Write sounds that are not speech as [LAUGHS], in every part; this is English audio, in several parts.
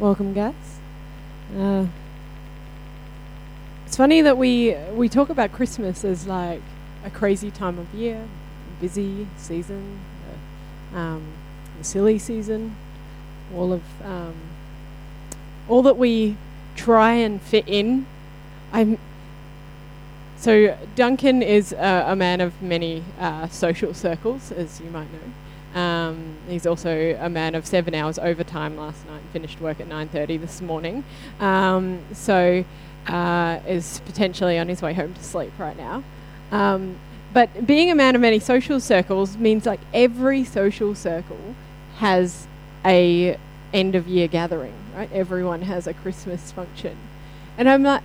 Welcome, guys. Uh, it's funny that we we talk about Christmas as like a crazy time of year, busy season, uh, um, the silly season, all of um, all that we try and fit in. I'm so Duncan is a, a man of many uh, social circles, as you might know. Um, he's also a man of seven hours overtime last night. Finished work at 9:30 this morning, um, so uh, is potentially on his way home to sleep right now. Um, but being a man of many social circles means like every social circle has a end of year gathering, right? Everyone has a Christmas function, and I'm like,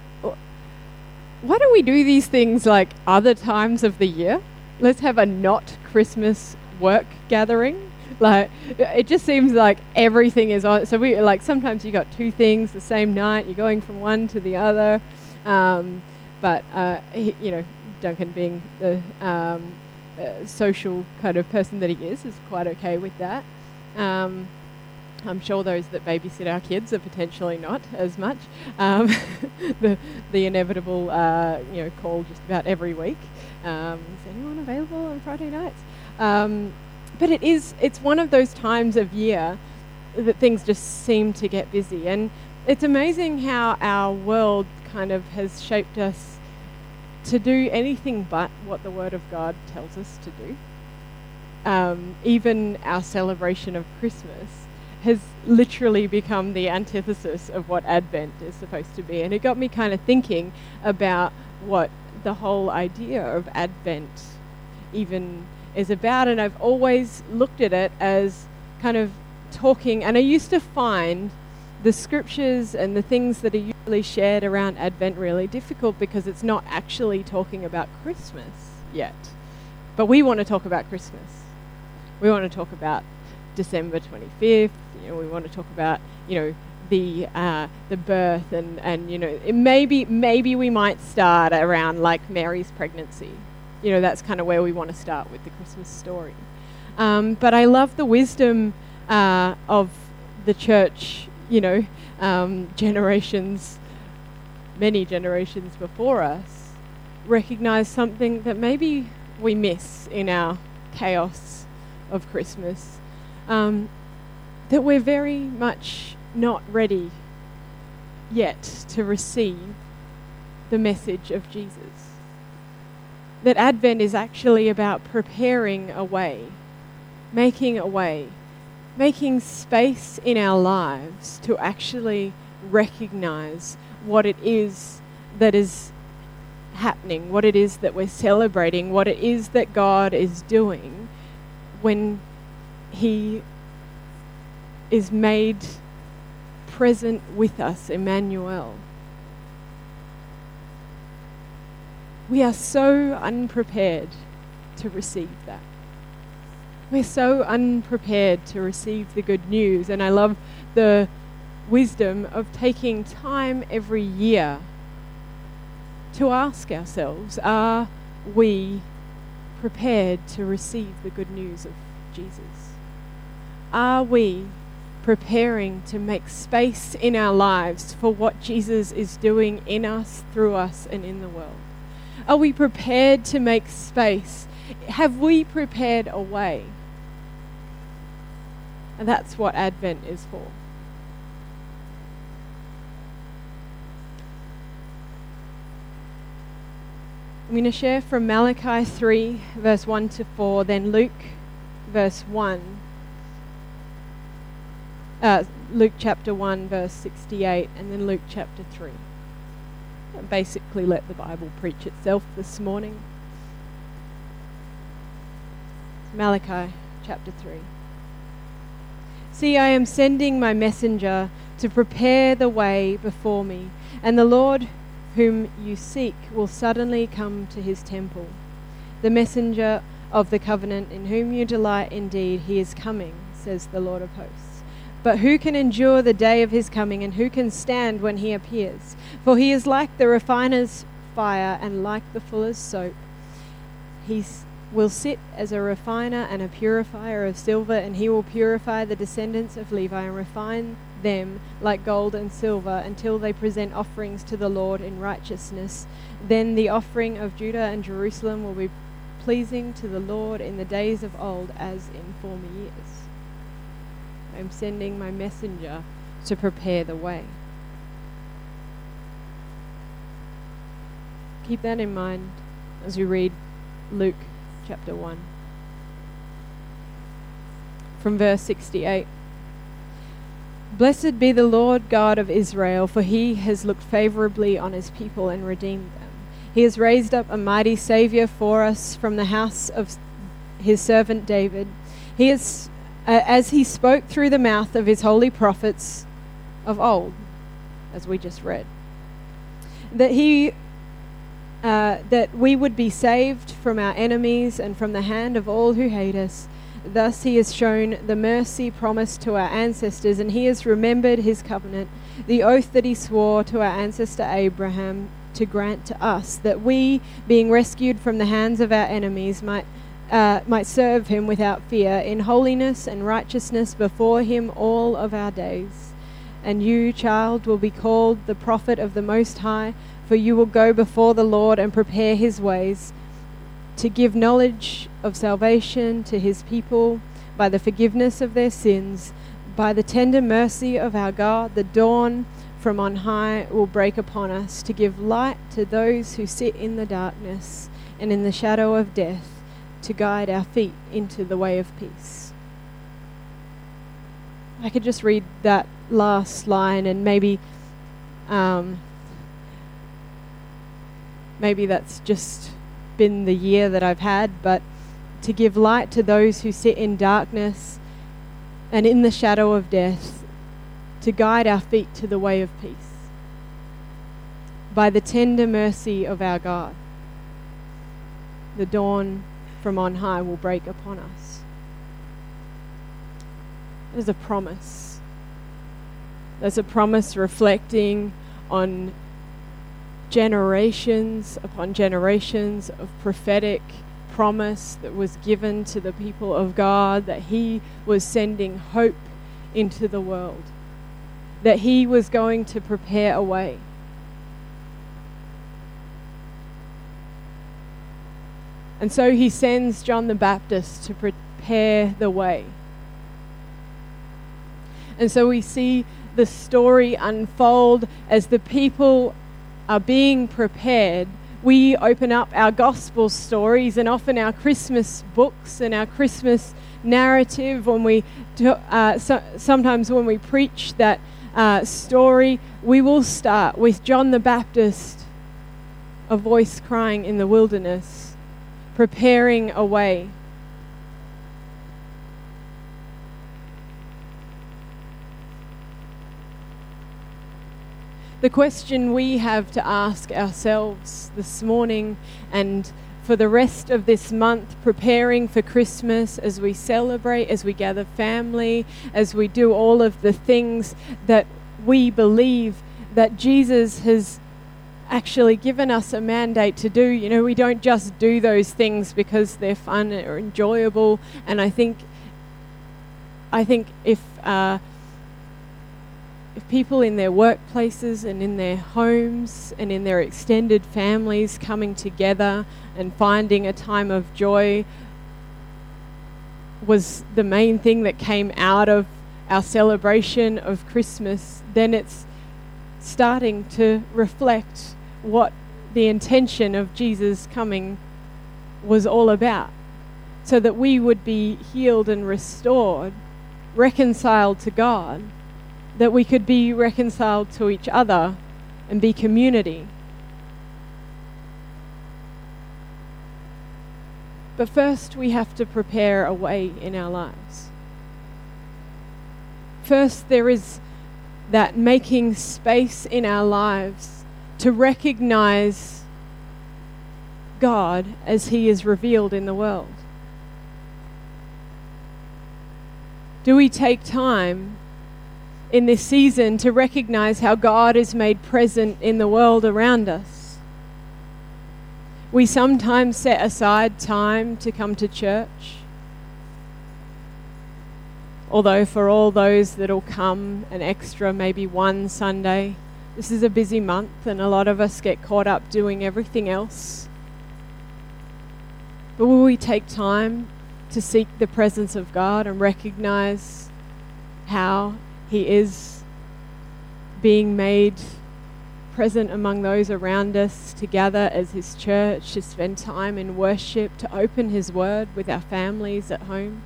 why don't we do these things like other times of the year? Let's have a not Christmas work gathering. [LAUGHS] Like it just seems like everything is on. So we like sometimes you got two things the same night. You're going from one to the other. Um, but uh, he, you know, Duncan being the um, uh, social kind of person that he is, is quite okay with that. Um, I'm sure those that babysit our kids are potentially not as much. Um, [LAUGHS] the, the inevitable, uh, you know, call just about every week. Um, is anyone available on Friday nights? Um, but it is, it's one of those times of year that things just seem to get busy. And it's amazing how our world kind of has shaped us to do anything but what the Word of God tells us to do. Um, even our celebration of Christmas has literally become the antithesis of what Advent is supposed to be. And it got me kind of thinking about what the whole idea of Advent even is about. And I've always looked at it as kind of talking, and I used to find the scriptures and the things that are usually shared around Advent really difficult because it's not actually talking about Christmas yet. But we want to talk about Christmas. We want to talk about December 25th you know, we want to talk about, you know, the uh, the birth and and you know maybe maybe we might start around like Mary's pregnancy. You know, that's kind of where we want to start with the Christmas story. Um, but I love the wisdom uh, of the church. You know, um, generations, many generations before us, recognize something that maybe we miss in our chaos of Christmas. Um, that we're very much not ready yet to receive the message of Jesus. That Advent is actually about preparing a way, making a way, making space in our lives to actually recognize what it is that is happening, what it is that we're celebrating, what it is that God is doing when He is made present with us, Emmanuel. We are so unprepared to receive that. We're so unprepared to receive the good news, and I love the wisdom of taking time every year to ask ourselves are we prepared to receive the good news of Jesus? Are we preparing to make space in our lives for what Jesus is doing in us, through us, and in the world? Are we prepared to make space? Have we prepared a way? And that's what Advent is for. I'm going to share from Malachi 3, verse 1 to 4, then Luke, verse 1 uh, Luke chapter 1, verse 68, and then Luke chapter 3. Basically, let the Bible preach itself this morning. Malachi chapter 3. See, I am sending my messenger to prepare the way before me, and the Lord whom you seek will suddenly come to his temple. The messenger of the covenant in whom you delight indeed, he is coming, says the Lord of hosts. But who can endure the day of his coming, and who can stand when he appears? For he is like the refiner's fire and like the fuller's soap. He will sit as a refiner and a purifier of silver, and he will purify the descendants of Levi and refine them like gold and silver until they present offerings to the Lord in righteousness. Then the offering of Judah and Jerusalem will be pleasing to the Lord in the days of old as in former years. I am sending my messenger to prepare the way. Keep that in mind as we read Luke chapter 1. From verse 68. Blessed be the Lord God of Israel, for he has looked favorably on his people and redeemed them. He has raised up a mighty Savior for us from the house of his servant David. He is, uh, as he spoke through the mouth of his holy prophets of old, as we just read, that he uh, that we would be saved from our enemies and from the hand of all who hate us. Thus he has shown the mercy promised to our ancestors, and he has remembered his covenant, the oath that he swore to our ancestor Abraham to grant to us, that we, being rescued from the hands of our enemies, might, uh, might serve him without fear, in holiness and righteousness before him all of our days. And you, child, will be called the prophet of the Most High for you will go before the Lord and prepare his ways to give knowledge of salvation to his people by the forgiveness of their sins. By the tender mercy of our God, the dawn from on high will break upon us to give light to those who sit in the darkness and in the shadow of death, to guide our feet into the way of peace. I could just read that last line and maybe um, maybe that's just been the year that I've had, but to give light to those who sit in darkness and in the shadow of death, to guide our feet to the way of peace. By the tender mercy of our God, the dawn from on high will break upon us. There's a promise. There's a promise reflecting on generations upon generations of prophetic promise that was given to the people of God that He was sending hope into the world, that He was going to prepare a way. And so He sends John the Baptist to prepare the way. And so we see the story unfold as the people are being prepared, we open up our gospel stories and often our Christmas books and our Christmas narrative when we uh, so, sometimes when we preach that uh, story, we will start with John the Baptist, a voice crying in the wilderness, preparing a way. The question we have to ask ourselves this morning and for the rest of this month, preparing for Christmas as we celebrate, as we gather family, as we do all of the things that we believe that Jesus has actually given us a mandate to do. You know, we don't just do those things because they're fun or enjoyable. And I think, I think if uh, if people in their workplaces and in their homes and in their extended families coming together and finding a time of joy was the main thing that came out of our celebration of Christmas, then it's starting to reflect what the intention of Jesus coming was all about. So that we would be healed and restored, reconciled to God that we could be reconciled to each other and be community. But first, we have to prepare a way in our lives. First, there is that making space in our lives to recognize God as He is revealed in the world. Do we take time in this season to recognize how God is made present in the world around us. We sometimes set aside time to come to church Although, for all those that'll come an extra, maybe one Sunday, this is a busy month and a lot of us get caught up doing everything else. But will we take time to seek the presence of God and recognize how He is being made present among those around us, to gather as His church, to spend time in worship, to open His Word with our families at home.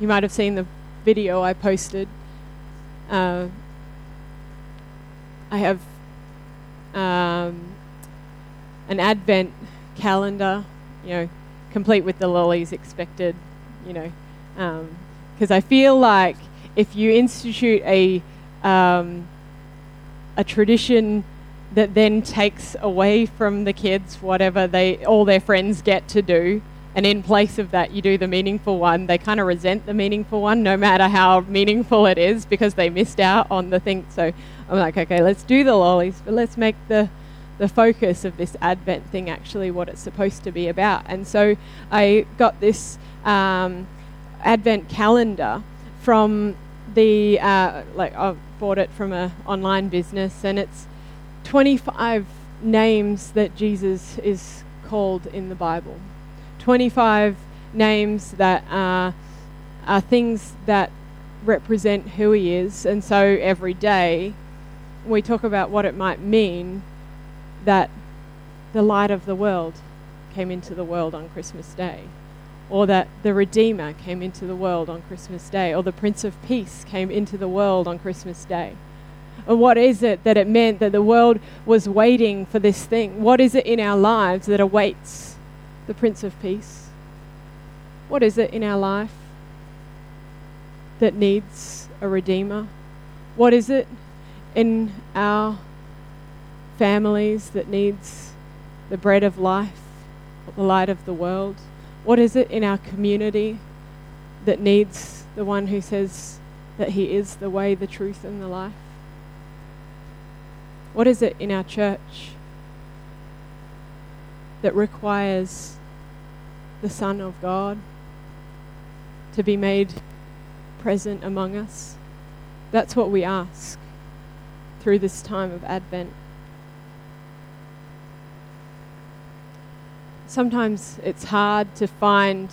You might have seen the video I posted. Uh, I have um, an Advent calendar, you know, complete with the lollies expected, you know, because um, I feel like if you institute a um, a tradition that then takes away from the kids whatever they all their friends get to do and in place of that you do the meaningful one they kind of resent the meaningful one no matter how meaningful it is because they missed out on the thing. So i'm like okay let's do the lollies. But let's make the the focus of this advent thing actually what it's supposed to be about. And so i got this um, advent calendar from the uh, like i bought it from an online business and it's 25 names that jesus is called in the bible. 25 names that are, are things that represent who he is. And so every day we talk about what it might mean that the light of the world came into the world on Christmas Day, or that the Redeemer came into the world on Christmas Day, or the Prince of Peace came into the world on Christmas Day. And what is it that it meant that the world was waiting for this thing? What is it in our lives that awaits the Prince of Peace? What is it in our life that needs a Redeemer? What is it in our families that needs the bread of life, the light of the world? What is it in our community that needs the one who says that he is the way, the truth, and the life? What is it in our church that requires the Son of God to be made present among us. That's what we ask through this time of Advent. Sometimes it's hard to find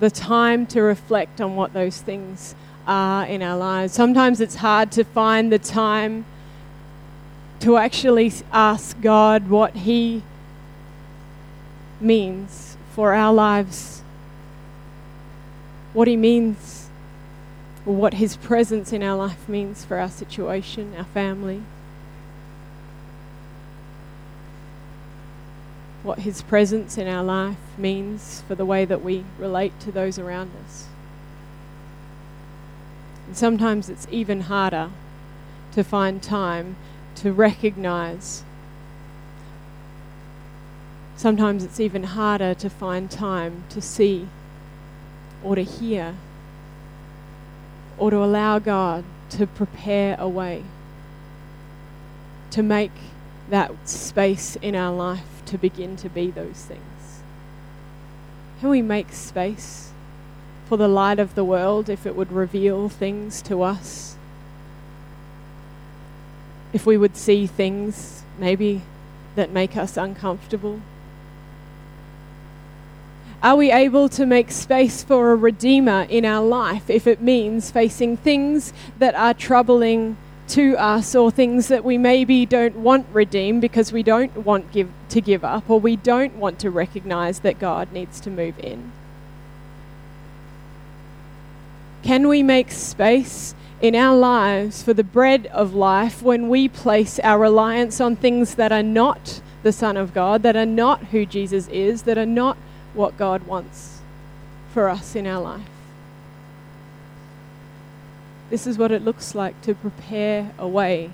the time to reflect on what those things are in our lives. Sometimes it's hard to find the time to actually ask God what He means for our lives, what He means, what His presence in our life means for our situation, our family, what His presence in our life means for the way that we relate to those around us. And sometimes it's even harder to find time to recognize Sometimes it's even harder to find time to see or to hear or to allow God to prepare a way to make that space in our life to begin to be those things. Can we make space for the light of the world if it would reveal things to us? If we would see things maybe that make us uncomfortable? Are we able to make space for a Redeemer in our life if it means facing things that are troubling to us or things that we maybe don't want redeemed because we don't want give, to give up or we don't want to recognize that God needs to move in? Can we make space in our lives for the bread of life when we place our reliance on things that are not the Son of God, that are not who Jesus is, that are not what God wants for us in our life. This is what it looks like to prepare a way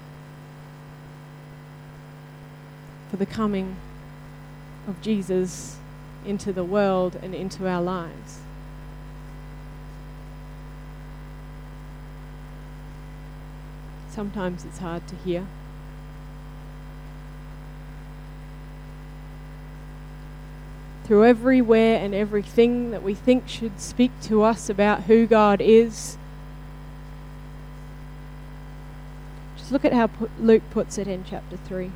for the coming of Jesus into the world and into our lives. Sometimes it's hard to hear. Through everywhere and everything that we think should speak to us about who God is. Just look at how Luke puts it in chapter 3.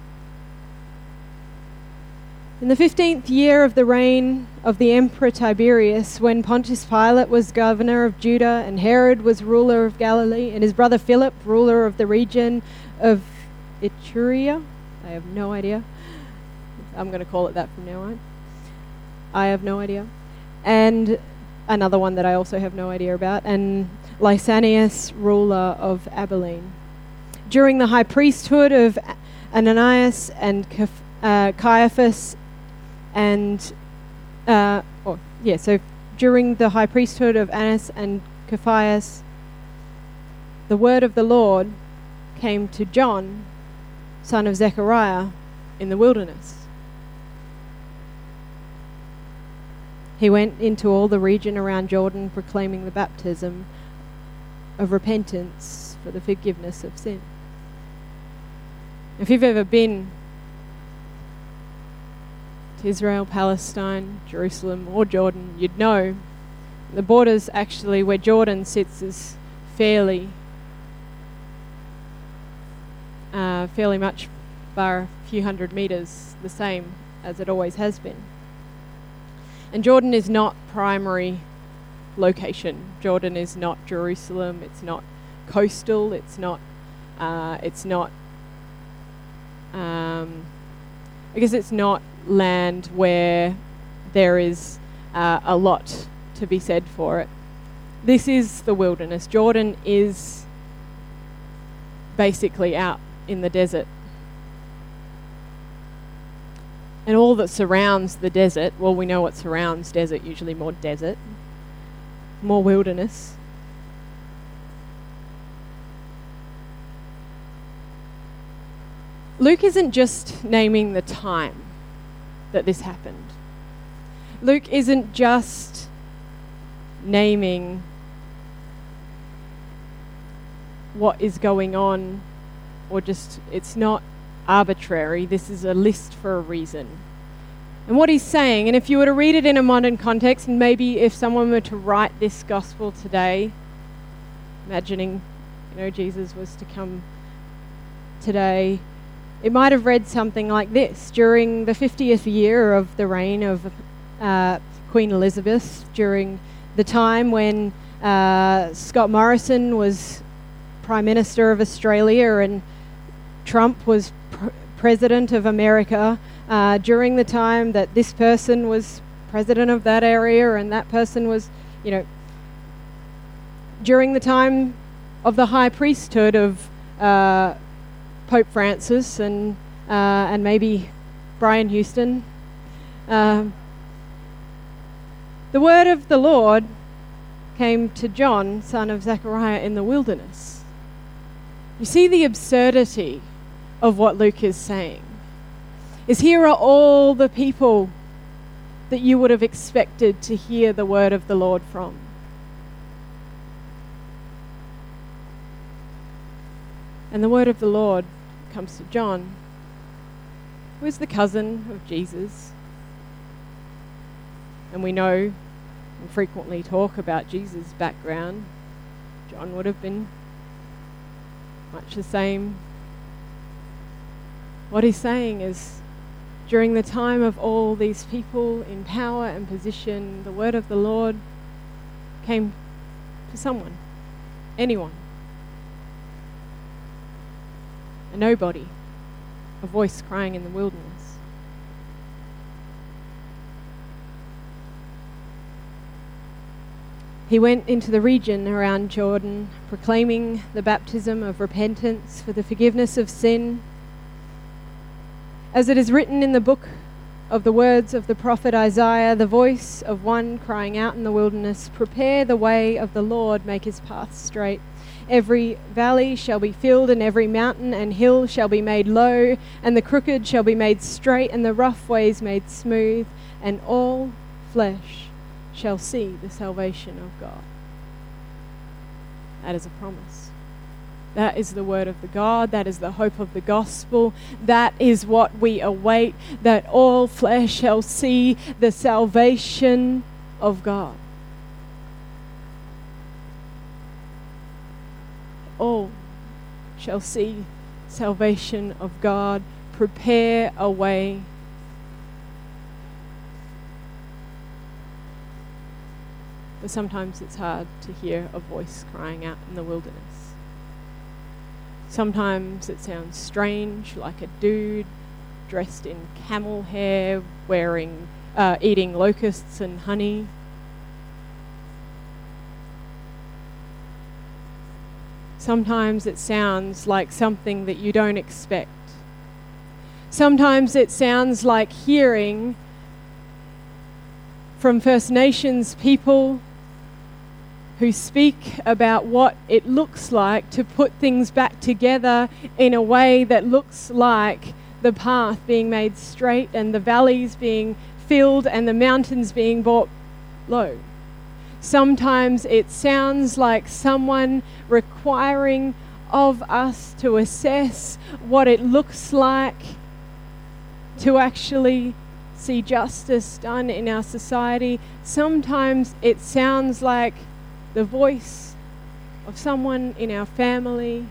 In the fifteenth year of the reign of the Emperor Tiberius, when Pontius Pilate was governor of Judah, and Herod was ruler of Galilee, and his brother Philip, ruler of the region of Iturea, I have no idea. I'm going to call it that from now on. I have no idea. And another one that I also have no idea about, and Lysanias, ruler of Abilene. During the high priesthood of Ananias and uh, Caiaphas, and uh, oh, yeah, so during the high priesthood of Annas and Caiaphas, the word of the Lord came to John, son of Zechariah, in the wilderness. He went into all the region around Jordan proclaiming the baptism of repentance for the forgiveness of sin. If you've ever been to Israel, Palestine, Jerusalem, or Jordan, you'd know the borders actually where Jordan sits is fairly uh, fairly much bar a few hundred meters the same as it always has been. And Jordan is not primary location. Jordan is not Jerusalem. It's not coastal. It's not. Uh, it's not. Um, I guess it's not land where there is uh, a lot to be said for it. This is the wilderness. Jordan is basically out in the desert and all that surrounds the desert, well, we know what surrounds desert, usually more desert, more wilderness. Luke isn't just naming the time that this happened. Luke isn't just naming what is going on or just, it's not arbitrary. This is a list for a reason. And what he's saying, and if you were to read it in a modern context, and maybe if someone were to write this gospel today, imagining, you know, Jesus was to come today, it might have read something like this During the 50th year of the reign of uh, Queen Elizabeth, during the time when uh, Scott Morrison was Prime Minister of Australia and Trump was president of America uh, during the time that this person was president of that area and that person was, you know, during the time of the high priesthood of uh, Pope Francis and uh, and maybe Brian Houston. Uh, the word of the Lord came to John, son of Zechariah, in the wilderness. You see the absurdity of what Luke is saying. Is here are all the people that you would have expected to hear the word of the Lord from. And the word of the Lord comes to John, who is the cousin of Jesus. And we know and frequently talk about Jesus' background. John would have been much the same what he's saying is during the time of all these people in power and position, the word of the Lord came to someone, anyone, a nobody, a voice crying in the wilderness. He went into the region around Jordan, proclaiming the baptism of repentance for the forgiveness of sin as it is written in the book of the words of the prophet Isaiah, the voice of one crying out in the wilderness, Prepare the way of the Lord, make his path straight. Every valley shall be filled, and every mountain and hill shall be made low, and the crooked shall be made straight, and the rough ways made smooth, and all flesh shall see the salvation of God. That is a promise. That is the word of the God. That is the hope of the gospel. That is what we await, that all flesh shall see the salvation of God. All shall see salvation of God. Prepare a way. But sometimes it's hard to hear a voice crying out in the wilderness. Sometimes it sounds strange, like a dude dressed in camel hair, wearing, uh, eating locusts and honey. Sometimes it sounds like something that you don't expect. Sometimes it sounds like hearing from First Nations people who speak about what it looks like to put things back together in a way that looks like the path being made straight and the valleys being filled and the mountains being brought low. Sometimes it sounds like someone requiring of us to assess what it looks like to actually see justice done in our society. Sometimes it sounds like the voice of someone in our family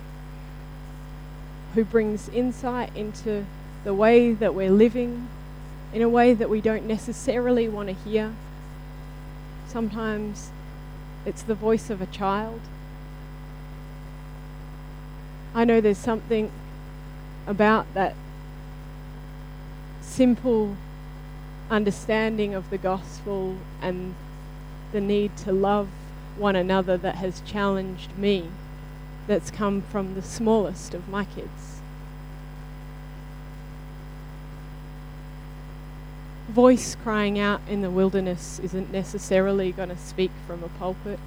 who brings insight into the way that we're living in a way that we don't necessarily want to hear. Sometimes it's the voice of a child. I know there's something about that simple understanding of the gospel and the need to love one another that has challenged me, that's come from the smallest of my kids. Voice crying out in the wilderness isn't necessarily going to speak from a pulpit.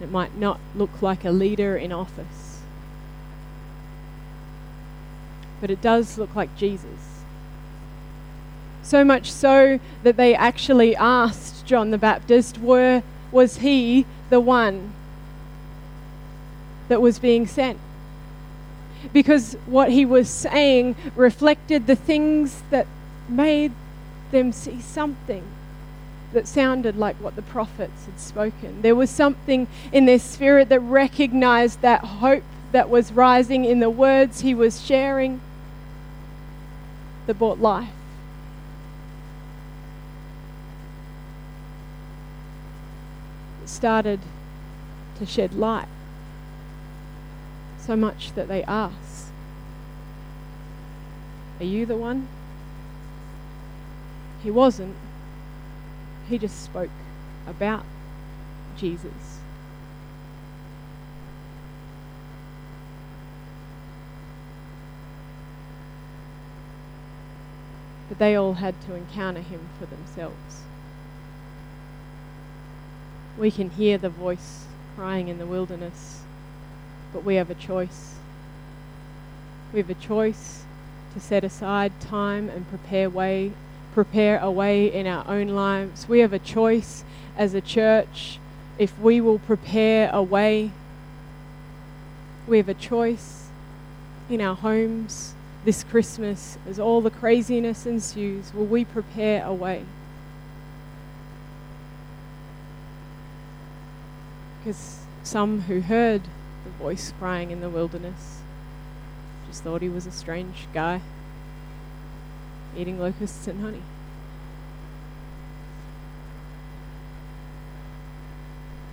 It might not look like a leader in office. But it does look like Jesus. So much so that they actually asked John the Baptist, were, was he the one that was being sent? Because what he was saying reflected the things that made them see something that sounded like what the prophets had spoken. There was something in their spirit that recognized that hope that was rising in the words he was sharing that brought life. Started to shed light. So much that they ask, Are you the one? He wasn't. He just spoke about Jesus. But they all had to encounter him for themselves we can hear the voice crying in the wilderness, but we have a choice. We have a choice to set aside time and prepare way prepare a way in our own lives. We have a choice as a church if we will prepare a way. We have a choice in our homes this Christmas as all the craziness ensues. Will we prepare a way? Because some who heard the voice crying in the wilderness just thought he was a strange guy eating locusts and honey.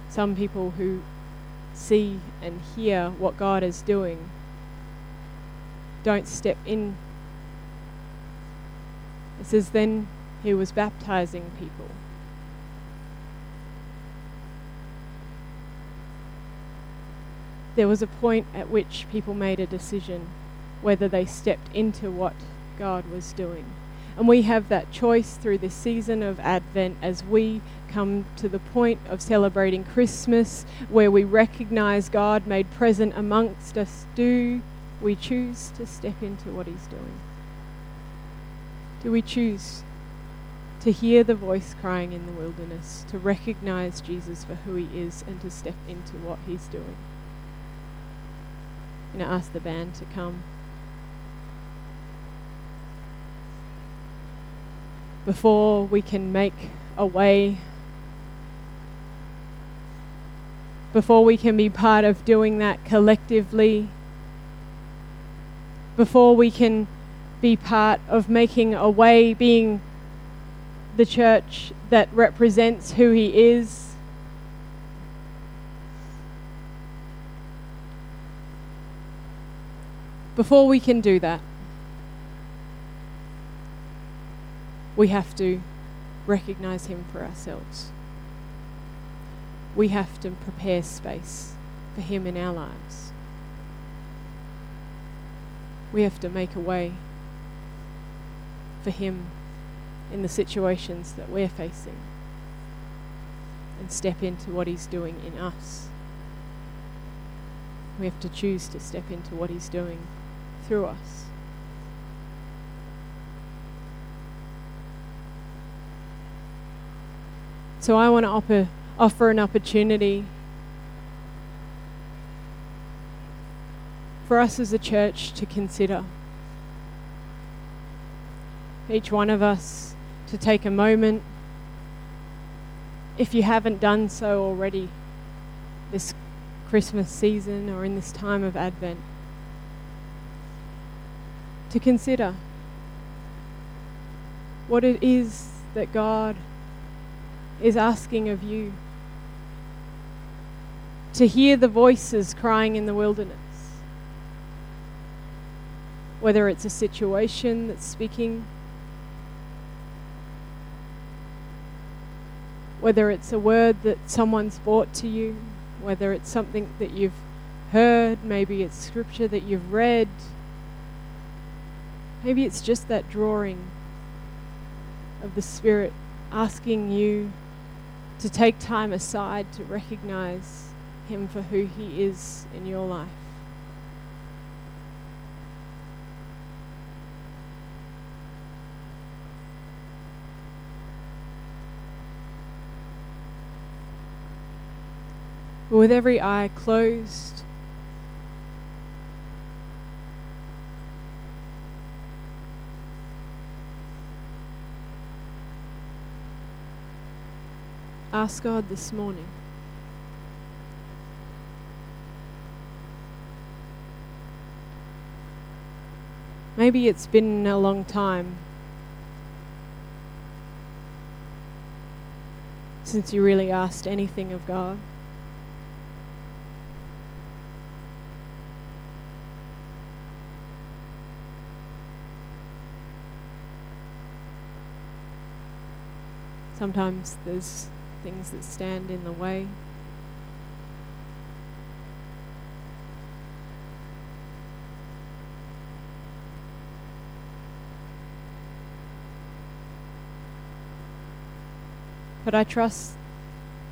Some people who see and hear what God is doing don't step in. It says, then he was baptizing people. There was a point at which people made a decision whether they stepped into what God was doing. And we have that choice through this season of Advent as we come to the point of celebrating Christmas where we recognize God made present amongst us. Do we choose to step into what He's doing? Do we choose to hear the voice crying in the wilderness, to recognize Jesus for who he is, and to step into what he's doing. I'm going to ask the band to come. Before we can make a way, before we can be part of doing that collectively, before we can be part of making a way, being the church that represents who He is. Before we can do that, we have to recognize Him for ourselves. We have to prepare space for Him in our lives. We have to make a way for Him in the situations that we're facing and step into what He's doing in us. We have to choose to step into what He's doing through us. So I want to offer, offer an opportunity for us as a church to consider. Each one of us to take a moment, if you haven't done so already this Christmas season or in this time of Advent, to consider what it is that God is asking of you. To hear the voices crying in the wilderness. Whether it's a situation that's speaking whether it's a word that someone's brought to you, whether it's something that you've heard, maybe it's scripture that you've read, maybe it's just that drawing of the Spirit asking you to take time aside to recognize Him for who He is in your life. With every eye closed, ask God this morning. Maybe it's been a long time since you really asked anything of God. Sometimes there's things that stand in the way. But I trust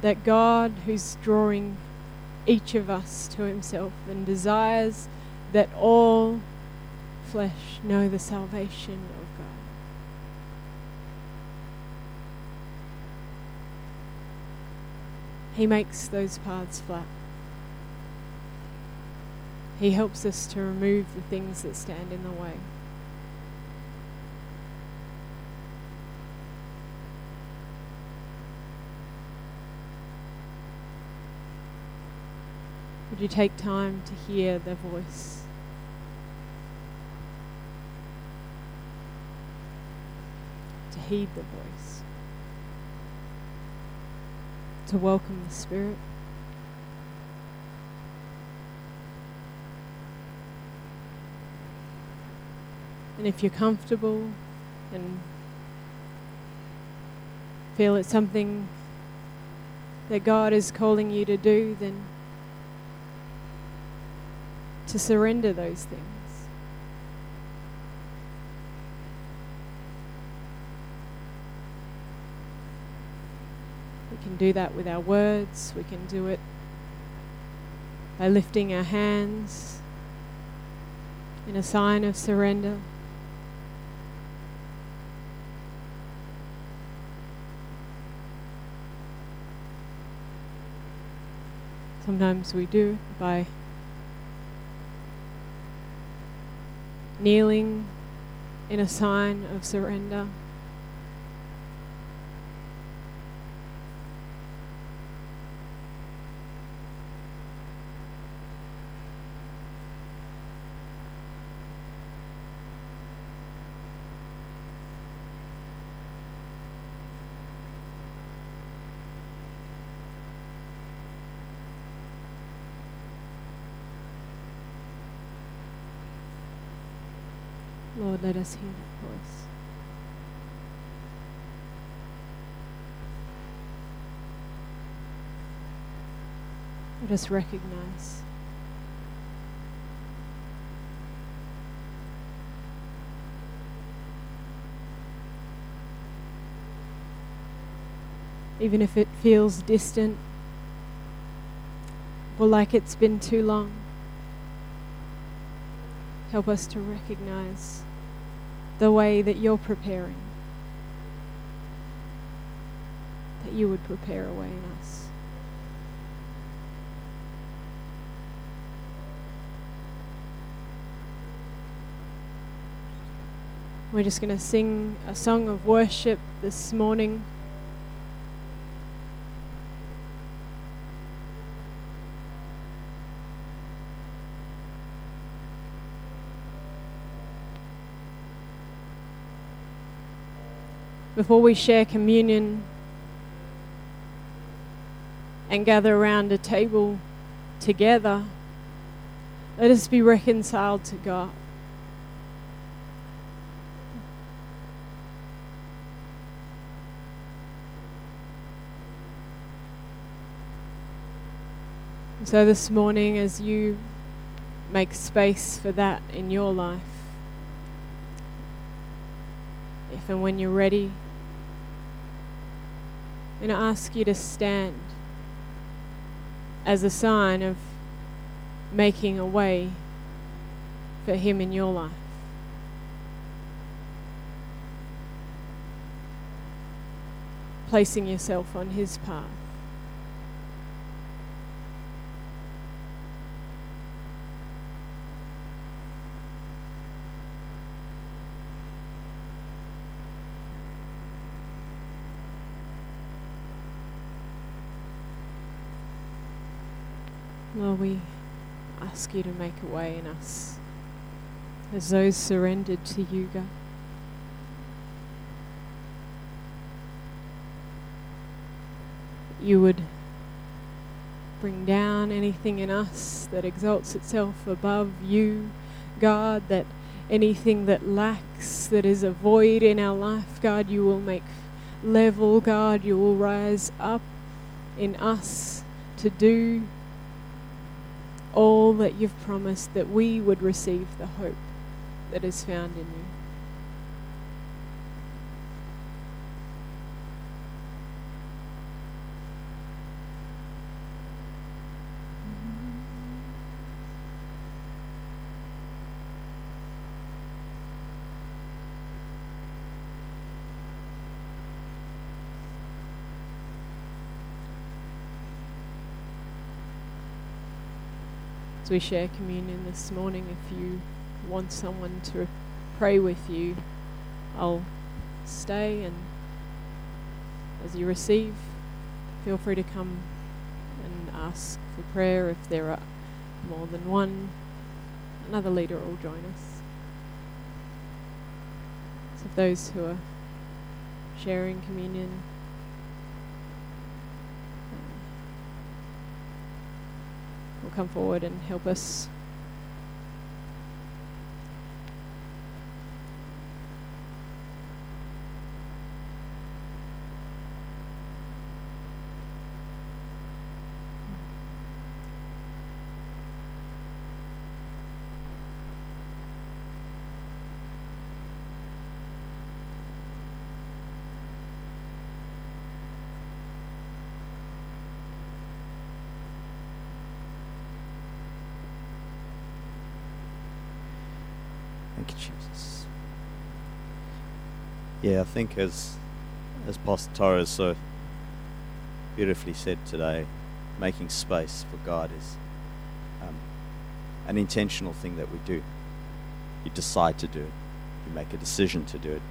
that God, who's drawing each of us to Himself and desires that all flesh know the salvation He makes those paths flat. He helps us to remove the things that stand in the way. Would you take time to hear the voice? To heed the voice? To welcome the Spirit. And if you're comfortable and feel it's something that God is calling you to do, then to surrender those things. can do that with our words, we can do it by lifting our hands in a sign of surrender. Sometimes we do by kneeling in a sign of surrender. Us hear that voice. Let us recognize even if it feels distant or like it's been too long. Help us to recognize the way that you're preparing, that you would prepare a way in us. We're just going to sing a song of worship this morning. Before we share communion and gather around a table together, let us be reconciled to God. So, this morning, as you make space for that in your life, if and when you're ready, To ask you to stand as a sign of making a way for Him in your life. Placing yourself on His path. Lord, we ask you to make a way in us as those surrendered to you, God. You would bring down anything in us that exalts itself above you, God, that anything that lacks, that is a void in our life, God, you will make level, God, you will rise up in us to do all that you've promised that we would receive the hope that is found in you. As we share communion this morning, if you want someone to pray with you, I'll stay and as you receive, feel free to come and ask for prayer if there are more than one. Another leader will join us. So, those who are sharing communion, will come forward and help us. Thank you, Jesus. Yeah, I think as as Pastor Torres so beautifully said today, making space for God is um, an intentional thing that we do. You decide to do it. You make a decision to do it.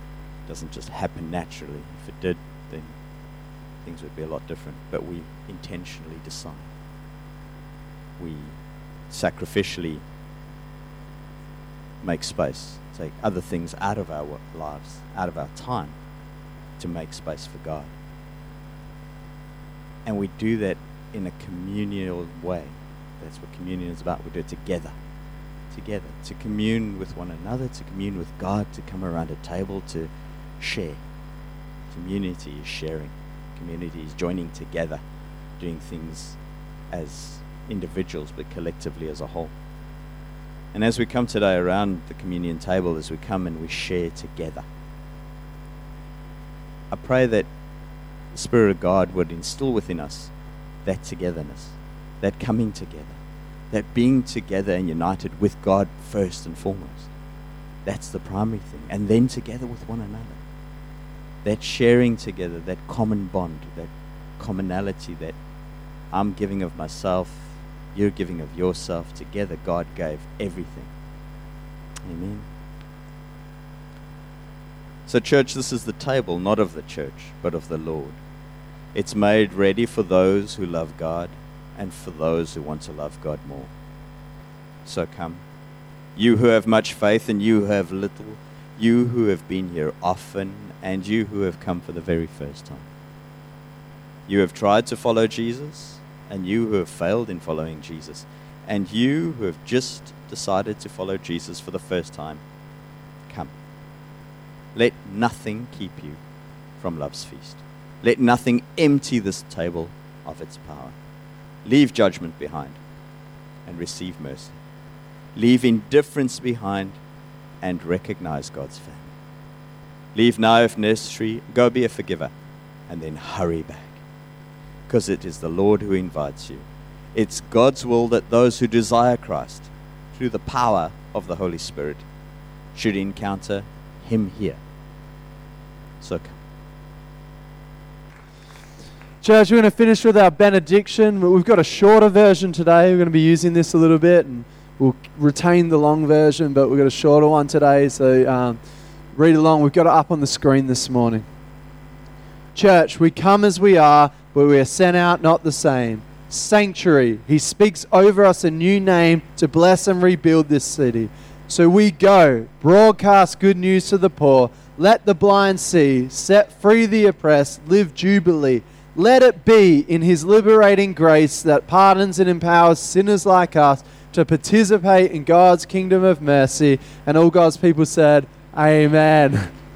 It doesn't just happen naturally. If it did, then things would be a lot different. But we intentionally decide. We sacrificially make space, take other things out of our lives, out of our time, to make space for God. And we do that in a communal way. That's what communion is about. We do it together. Together. To commune with one another, to commune with God, to come around a table to share. Community is sharing. Community is joining together, doing things as individuals, but collectively as a whole. And as we come today around the communion table, as we come and we share together, I pray that the Spirit of God would instill within us that togetherness, that coming together, that being together and united with God first and foremost. That's the primary thing. And then together with one another. That sharing together, that common bond, that commonality, that I'm giving of myself, you're giving of yourself. Together, God gave everything. Amen. So, church, this is the table, not of the church, but of the Lord. It's made ready for those who love God and for those who want to love God more. So, come. You who have much faith and you who have little, you who have been here often and you who have come for the very first time. You have tried to follow Jesus and you who have failed in following Jesus, and you who have just decided to follow Jesus for the first time. Come. Let nothing keep you from love's feast. Let nothing empty this table of its power. Leave judgment behind and receive mercy. Leave indifference behind and recognize God's family. Leave now if necessary, go be a forgiver, and then hurry back. Because it is the Lord who invites you. It's God's will that those who desire Christ, through the power of the Holy Spirit, should encounter Him here. So come. Church, we're going to finish with our benediction. We've got a shorter version today. We're going to be using this a little bit, and we'll retain the long version, but we've got a shorter one today. So um, read along. We've got it up on the screen this morning. Church, we come as we are, but we are sent out not the same. Sanctuary, He speaks over us a new name to bless and rebuild this city. So we go, broadcast good news to the poor, let the blind see, set free the oppressed, live jubilee. Let it be in His liberating grace that pardons and empowers sinners like us to participate in God's kingdom of mercy. And all God's people said, Amen. [LAUGHS]